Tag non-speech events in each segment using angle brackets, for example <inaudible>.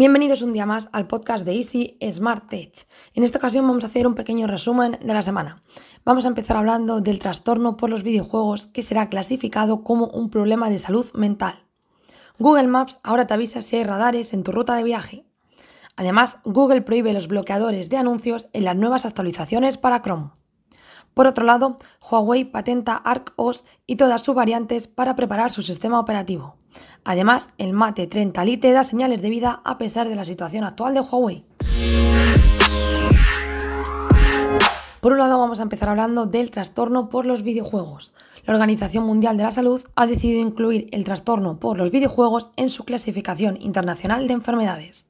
Bienvenidos un día más al podcast de Easy Smart Tech. En esta ocasión vamos a hacer un pequeño resumen de la semana. Vamos a empezar hablando del trastorno por los videojuegos que será clasificado como un problema de salud mental. Google Maps ahora te avisa si hay radares en tu ruta de viaje. Además, Google prohíbe los bloqueadores de anuncios en las nuevas actualizaciones para Chrome. Por otro lado, Huawei patenta ArcOS y todas sus variantes para preparar su sistema operativo. Además, el Mate 30 Lite da señales de vida a pesar de la situación actual de Huawei. Por un lado vamos a empezar hablando del trastorno por los videojuegos. La Organización Mundial de la Salud ha decidido incluir el trastorno por los videojuegos en su clasificación internacional de enfermedades,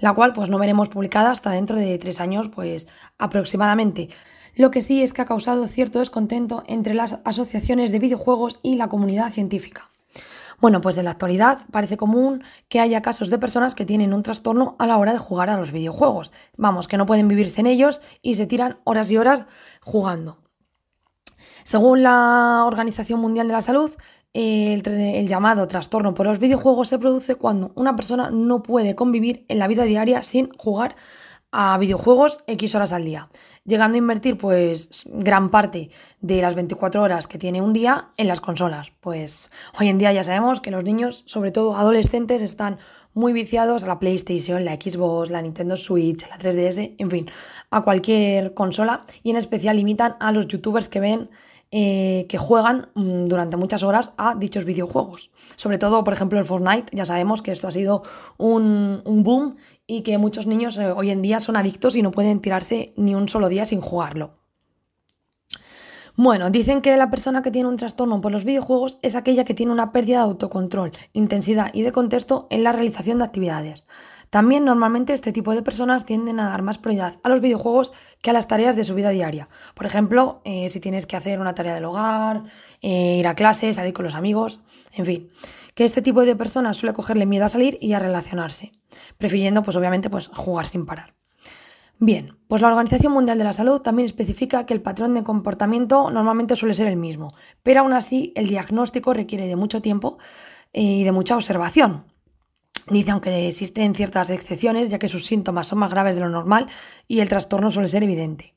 la cual pues no veremos publicada hasta dentro de tres años pues aproximadamente. Lo que sí es que ha causado cierto descontento entre las asociaciones de videojuegos y la comunidad científica. Bueno, pues en la actualidad parece común que haya casos de personas que tienen un trastorno a la hora de jugar a los videojuegos. Vamos, que no pueden vivirse en ellos y se tiran horas y horas jugando. Según la Organización Mundial de la Salud, el, el, llamado trastorno por los videojuegos se produce cuando una persona no puede convivir en la vida diaria sin jugar a videojuegos X horas al día, llegando a invertir pues gran parte de las 24 horas que tiene un día en las consolas. Pues hoy en día ya sabemos que los niños, sobre todo adolescentes, están muy viciados a la PlayStation, la Xbox, la Nintendo Switch, la 3DS, en fin, a cualquier consola y en especial limitan a los youtubers que ven eh, que juegan mm, durante muchas horas a dichos videojuegos. Sobre todo, por ejemplo, el Fortnite, ya sabemos que esto ha sido un, boom y que muchos niños eh, hoy en día son adictos y no pueden tirarse ni un solo día sin jugarlo. Bueno, dicen que la persona que tiene un trastorno por los videojuegos es aquella que tiene una pérdida de autocontrol, intensidad y de contexto en la realización de actividades. También normalmente este tipo de personas tienden a dar más prioridad a los videojuegos que a las tareas de su vida diaria. Por ejemplo, eh, si tienes que hacer una tarea del hogar, eh, ir a clases, salir con los amigos, en fin que este tipo de personas suele cogerle miedo a salir y a relacionarse, prefiriendo pues obviamente pues jugar sin parar. Bien, pues la Organización Mundial de la Salud también especifica que el patrón de comportamiento normalmente suele ser el mismo, pero aún así el diagnóstico requiere de mucho tiempo eh, y de mucha observación. Dice, aunque existen ciertas excepciones, ya que sus síntomas son más graves de lo normal y el trastorno suele ser evidente.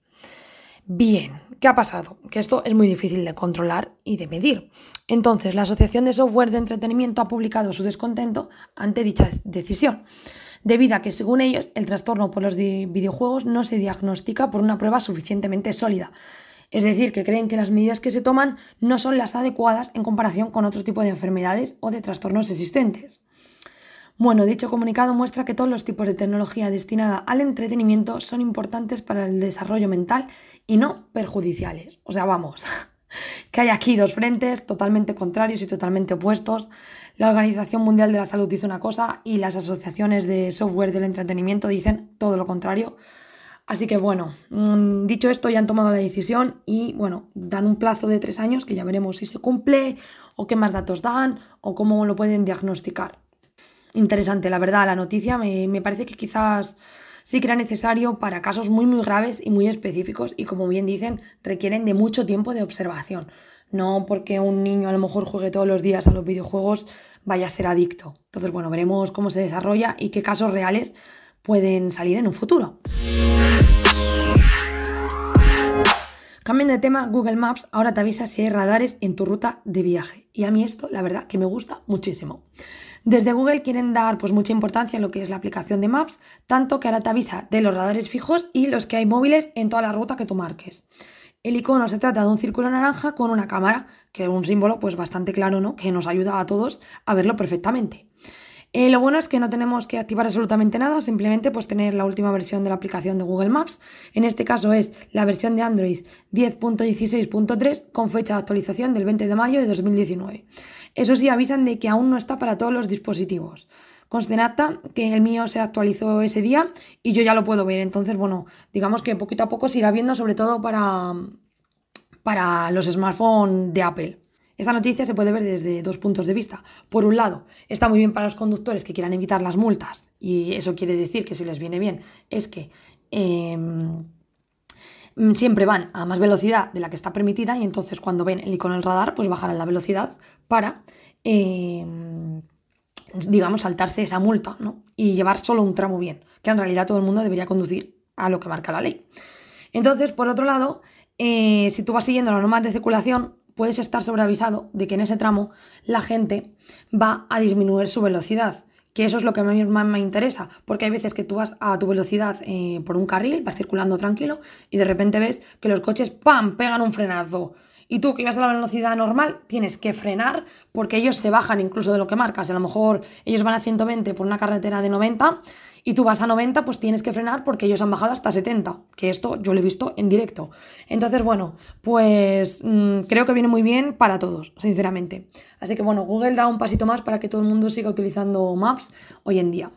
Bien, ¿qué ha pasado? Que esto es muy difícil de controlar y de medir. Entonces, la Asociación de Software de Entretenimiento ha publicado su descontento ante dicha decisión, debido a que, según ellos, el trastorno por los videojuegos no se diagnostica por una prueba suficientemente sólida. Es decir, que creen que las medidas que se toman no son las adecuadas en comparación con otro tipo de enfermedades o de trastornos existentes. Bueno, dicho comunicado muestra que todos los tipos de tecnología destinada al entretenimiento son importantes para el desarrollo mental y no perjudiciales. O sea, vamos, <laughs> que hay aquí dos frentes totalmente contrarios y totalmente opuestos. La Organización Mundial de la Salud dice una cosa y las asociaciones de software del entretenimiento dicen todo lo contrario. Así que bueno, mm, dicho esto, ya han tomado la decisión y bueno, dan un plazo de tres años que ya veremos si se cumple o qué más datos dan o cómo lo pueden diagnosticar interesante, la verdad, la noticia me, parece que quizás sí que era necesario para casos muy muy graves y muy específicos y como bien dicen requieren de mucho tiempo de observación. No porque un niño a lo mejor juegue todos los días a los videojuegos vaya a ser adicto. Entonces, bueno, veremos cómo se desarrolla y qué casos reales pueden salir en un futuro. Cambiando de tema, Google Maps ahora te avisa si hay radares en tu ruta de viaje. Y a mí esto, la verdad, que me gusta muchísimo. Desde Google quieren dar pues, mucha importancia a lo que es la aplicación de Maps, tanto que ahora te avisa de los radares fijos y los que hay móviles en toda la ruta que tú marques. El icono se trata de un círculo naranja con una cámara, que es un símbolo pues bastante claro, ¿no? Que nos ayuda a todos a verlo perfectamente. Eh, lo bueno es que no tenemos que activar absolutamente nada, simplemente pues tener la última versión de la aplicación de Google Maps. En este caso es la versión de Android 10.16.3 con fecha de actualización del 20 de mayo de 2019. Eso sí, avisan de que aún no está para todos los dispositivos. Constenata que el mío se actualizó ese día y yo ya lo puedo ver. Entonces, bueno, digamos que poquito a poco se irá viendo, sobre todo para, para los smartphones de Apple. Esta noticia se puede ver desde dos puntos de vista. Por un lado, está muy bien para los conductores que quieran evitar las multas, y eso quiere decir que si les viene bien es que em, siempre van a más velocidad de la que está permitida y entonces cuando ven el icono del radar, pues bajarán la velocidad para em, digamos, saltarse esa multa, ¿no? Y llevar solo un tramo bien, que en realidad todo el mundo debería conducir a lo que marca la ley. Entonces, por otro lado, eh, si tú vas siguiendo las normas de circulación, puedes estar sobreavisado de que en ese tramo la gente va a disminuir su velocidad. Que eso es lo que a mí más me interesa, porque hay veces que tú vas a tu velocidad eh, por un carril, vas circulando tranquilo y de repente ves que los coches ¡pam! pegan un frenazo y tú que ibas a la velocidad normal tienes que frenar porque ellos se bajan incluso de lo que marcas. A lo mejor ellos van a 120 por una carretera de 90 y tú vas a 90, pues tienes que frenar porque ellos han bajado hasta 70, que esto yo lo he visto en directo. Entonces, bueno, pues mm, creo que viene muy bien para todos, sinceramente. Así que bueno, Google da un pasito más para que todo el mundo siga utilizando Maps hoy en día.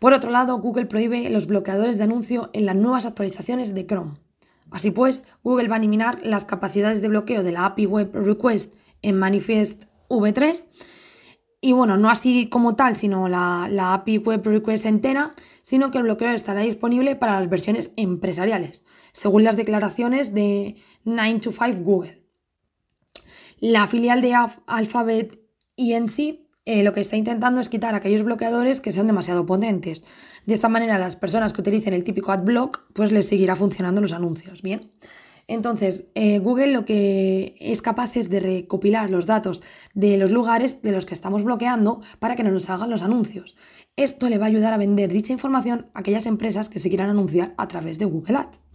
Por otro lado, Google prohíbe los bloqueadores de anuncio en las nuevas actualizaciones de Chrome. Así pues, Google va a eliminar las capacidades de bloqueo de la API Web Request en Manifest V3. Y bueno, no así como tal, sino la, la API Web Request entera, sino que el bloqueo estará disponible para las versiones empresariales, según las declaraciones de 9 to 5 Google. La filial de Alphabet ENC eh, lo que está intentando es quitar aquellos bloqueadores que sean demasiado potentes. De esta manera, las personas que utilicen el típico adblock, pues les seguirá funcionando los anuncios. Bien. Entonces, eh, Google lo que es capaz es de recopilar los datos de los lugares de los que estamos bloqueando para que no nos salgan los anuncios. Esto le va a ayudar a vender dicha información a aquellas empresas que se quieran anunciar a través de Google Ads.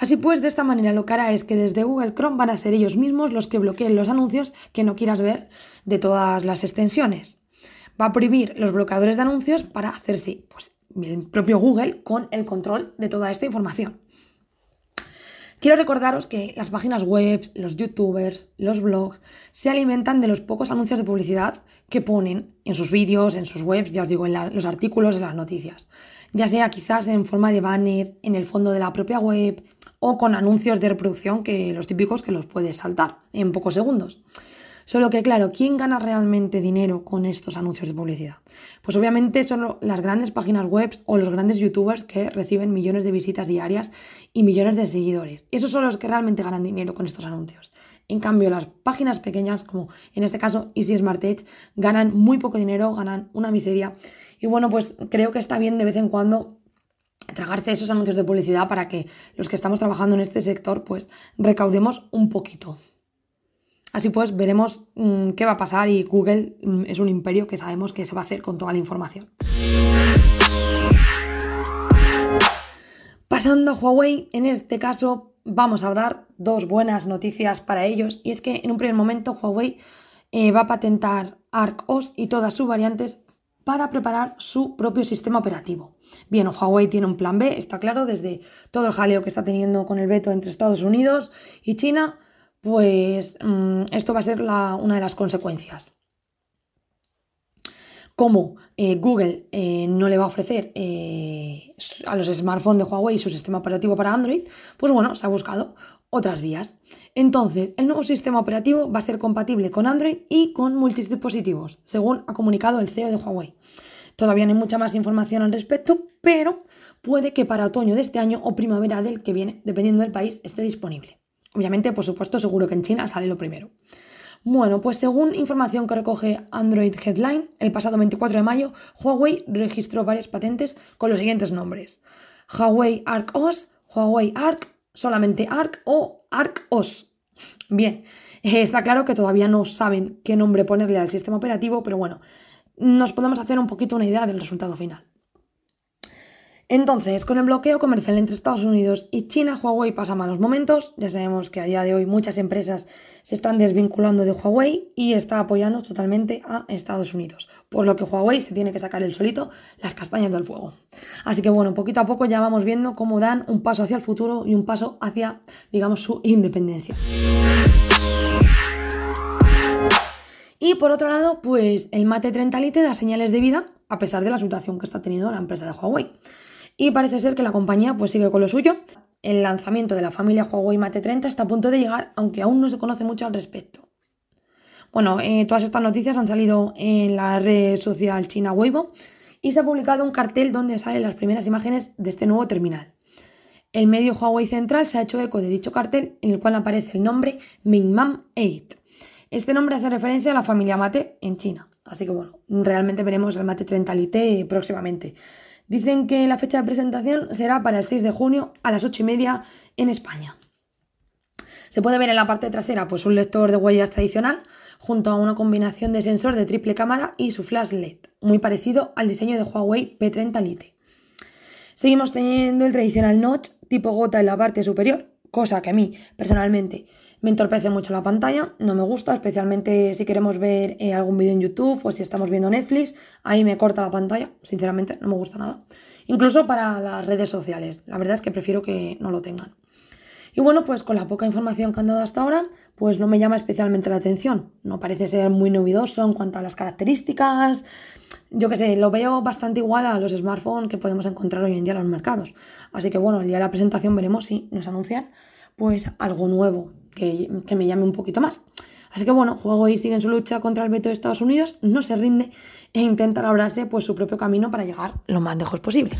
Así pues, de esta manera lo que hará es que desde Google Chrome van a ser ellos mismos los que bloqueen los anuncios que no quieras ver de todas las extensiones. Va a prohibir los bloqueadores de anuncios para hacerse pues, el propio Google con el control de toda esta información. Quiero recordaros que las páginas web, los youtubers, los blogs se alimentan de los pocos anuncios de publicidad que ponen en sus vídeos, en sus webs, ya os digo, en los artículos de las noticias. Ya sea quizás en forma de banner, en el fondo de la propia web, o con anuncios de reproducción que los típicos que los puedes saltar en pocos segundos. Solo que, claro, ¿quién gana realmente dinero con estos anuncios de publicidad? Pues obviamente son las grandes páginas web o los grandes youtubers que reciben millones de visitas diarias y millones de seguidores. Esos son los que realmente ganan dinero con estos anuncios. En cambio, las páginas pequeñas, como en este caso Easy Smart Edge, ganan muy poco dinero, ganan una miseria. Y bueno, pues creo que está bien de vez en cuando tragarse esos anuncios de publicidad para que los que estamos trabajando en este sector pues recaudemos un poquito. Así pues, veremos mm, qué va a pasar y Google mm, es un imperio que sabemos que se va a hacer con toda la información. Pasando a Huawei, en este caso vamos a dar dos buenas noticias para ellos y es que en un primer momento Huawei eh, va a patentar ARC-OS y todas sus variantes para preparar su propio sistema operativo. Bien, Huawei tiene un plan B, está claro, desde todo el jaleo que está teniendo con el veto entre Estados Unidos y China, pues mm, esto va a ser una de las consecuencias. Como eh, Google eh, no le va a ofrecer eh, a los smartphones de Huawei su sistema operativo para Android, pues bueno, se ha buscado otras vías. Entonces, el nuevo sistema operativo va a ser compatible con Android y con multidispositivos, según ha comunicado el CEO de Huawei. Todavía no hay mucha más información al respecto, pero puede que para otoño de este año o primavera del que viene, dependiendo del país, esté disponible. Obviamente, por supuesto, seguro que en China sale lo primero. Bueno, pues según información que recoge Android Headline, el pasado 24 de mayo, Huawei registró varias patentes con los siguientes nombres. Huawei Arc OS, Huawei Arc solamente ARC o ARC-OS. Bien, eh, está claro que todavía no saben qué nombre ponerle al sistema operativo, pero bueno, nos podemos hacer un poquito una idea del resultado final. Entonces, con el bloqueo comercial entre Estados Unidos y China, Huawei pasa malos momentos. Ya sabemos que a día de hoy muchas empresas se están desvinculando de Huawei y está apoyando totalmente a Estados Unidos. Por lo que Huawei se tiene que sacar el solito las castañas del fuego. Así que bueno, poquito a poco ya vamos viendo cómo dan un paso hacia el futuro y un paso hacia, digamos, su independencia. Y por otro lado, pues el Mate 30 Lite da señales de vida a pesar de la situación que está teniendo la empresa de Huawei y parece ser que la compañía pues sigue con lo suyo. El lanzamiento de la familia Huawei Mate 30 está a punto de llegar, aunque aún no se conoce mucho al respecto. Bueno, eh, todas estas noticias han salido en la red social china Weibo y se ha publicado un cartel donde salen las primeras imágenes de este nuevo terminal. El medio Huawei Central se ha hecho eco de dicho cartel en el cual aparece el nombre Mingman 8. Este nombre hace referencia a la familia Mate en China. Así que bueno, realmente veremos el Mate 30 Lite próximamente. Dicen que la fecha de presentación será para el 6 de junio a las 8 y media en España. Se puede ver en la parte trasera pues un lector de huellas tradicional junto a una combinación de sensor de triple cámara y su flash LED, muy parecido al diseño de Huawei P30 Lite. Seguimos teniendo el tradicional notch tipo gota en la parte superior, cosa que a mí personalmente me entorpece mucho la pantalla, no me gusta, especialmente si queremos ver eh, algún vídeo en YouTube o si estamos viendo Netflix, ahí me corta la pantalla, sinceramente no me gusta nada. Incluso para las redes sociales, la verdad es que prefiero que no lo tengan. Y bueno, pues con la poca información que han dado hasta ahora, pues no me llama especialmente la atención. No parece ser muy novedoso en cuanto a las características. Yo qué sé, lo veo bastante igual a los smartphones que podemos encontrar hoy en día en los mercados. Así que bueno, el día de la presentación veremos si nos anuncian pues algo nuevo que, que me llame un poquito más. Así que bueno, Huawei sigue en su lucha contra el veto de Estados Unidos, no se rinde e intenta labrarse pues su propio camino para llegar lo más lejos posible.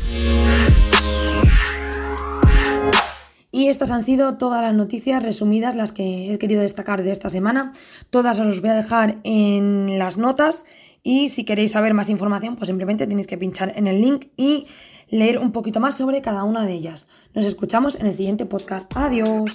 Y estas han sido todas las noticias resumidas, las que he querido destacar de esta semana. Todas os las voy a dejar en las notas y si queréis saber más información, pues simplemente tenéis que pinchar en el link y leer un poquito más sobre cada una de ellas. Nos escuchamos en el siguiente podcast. Adiós.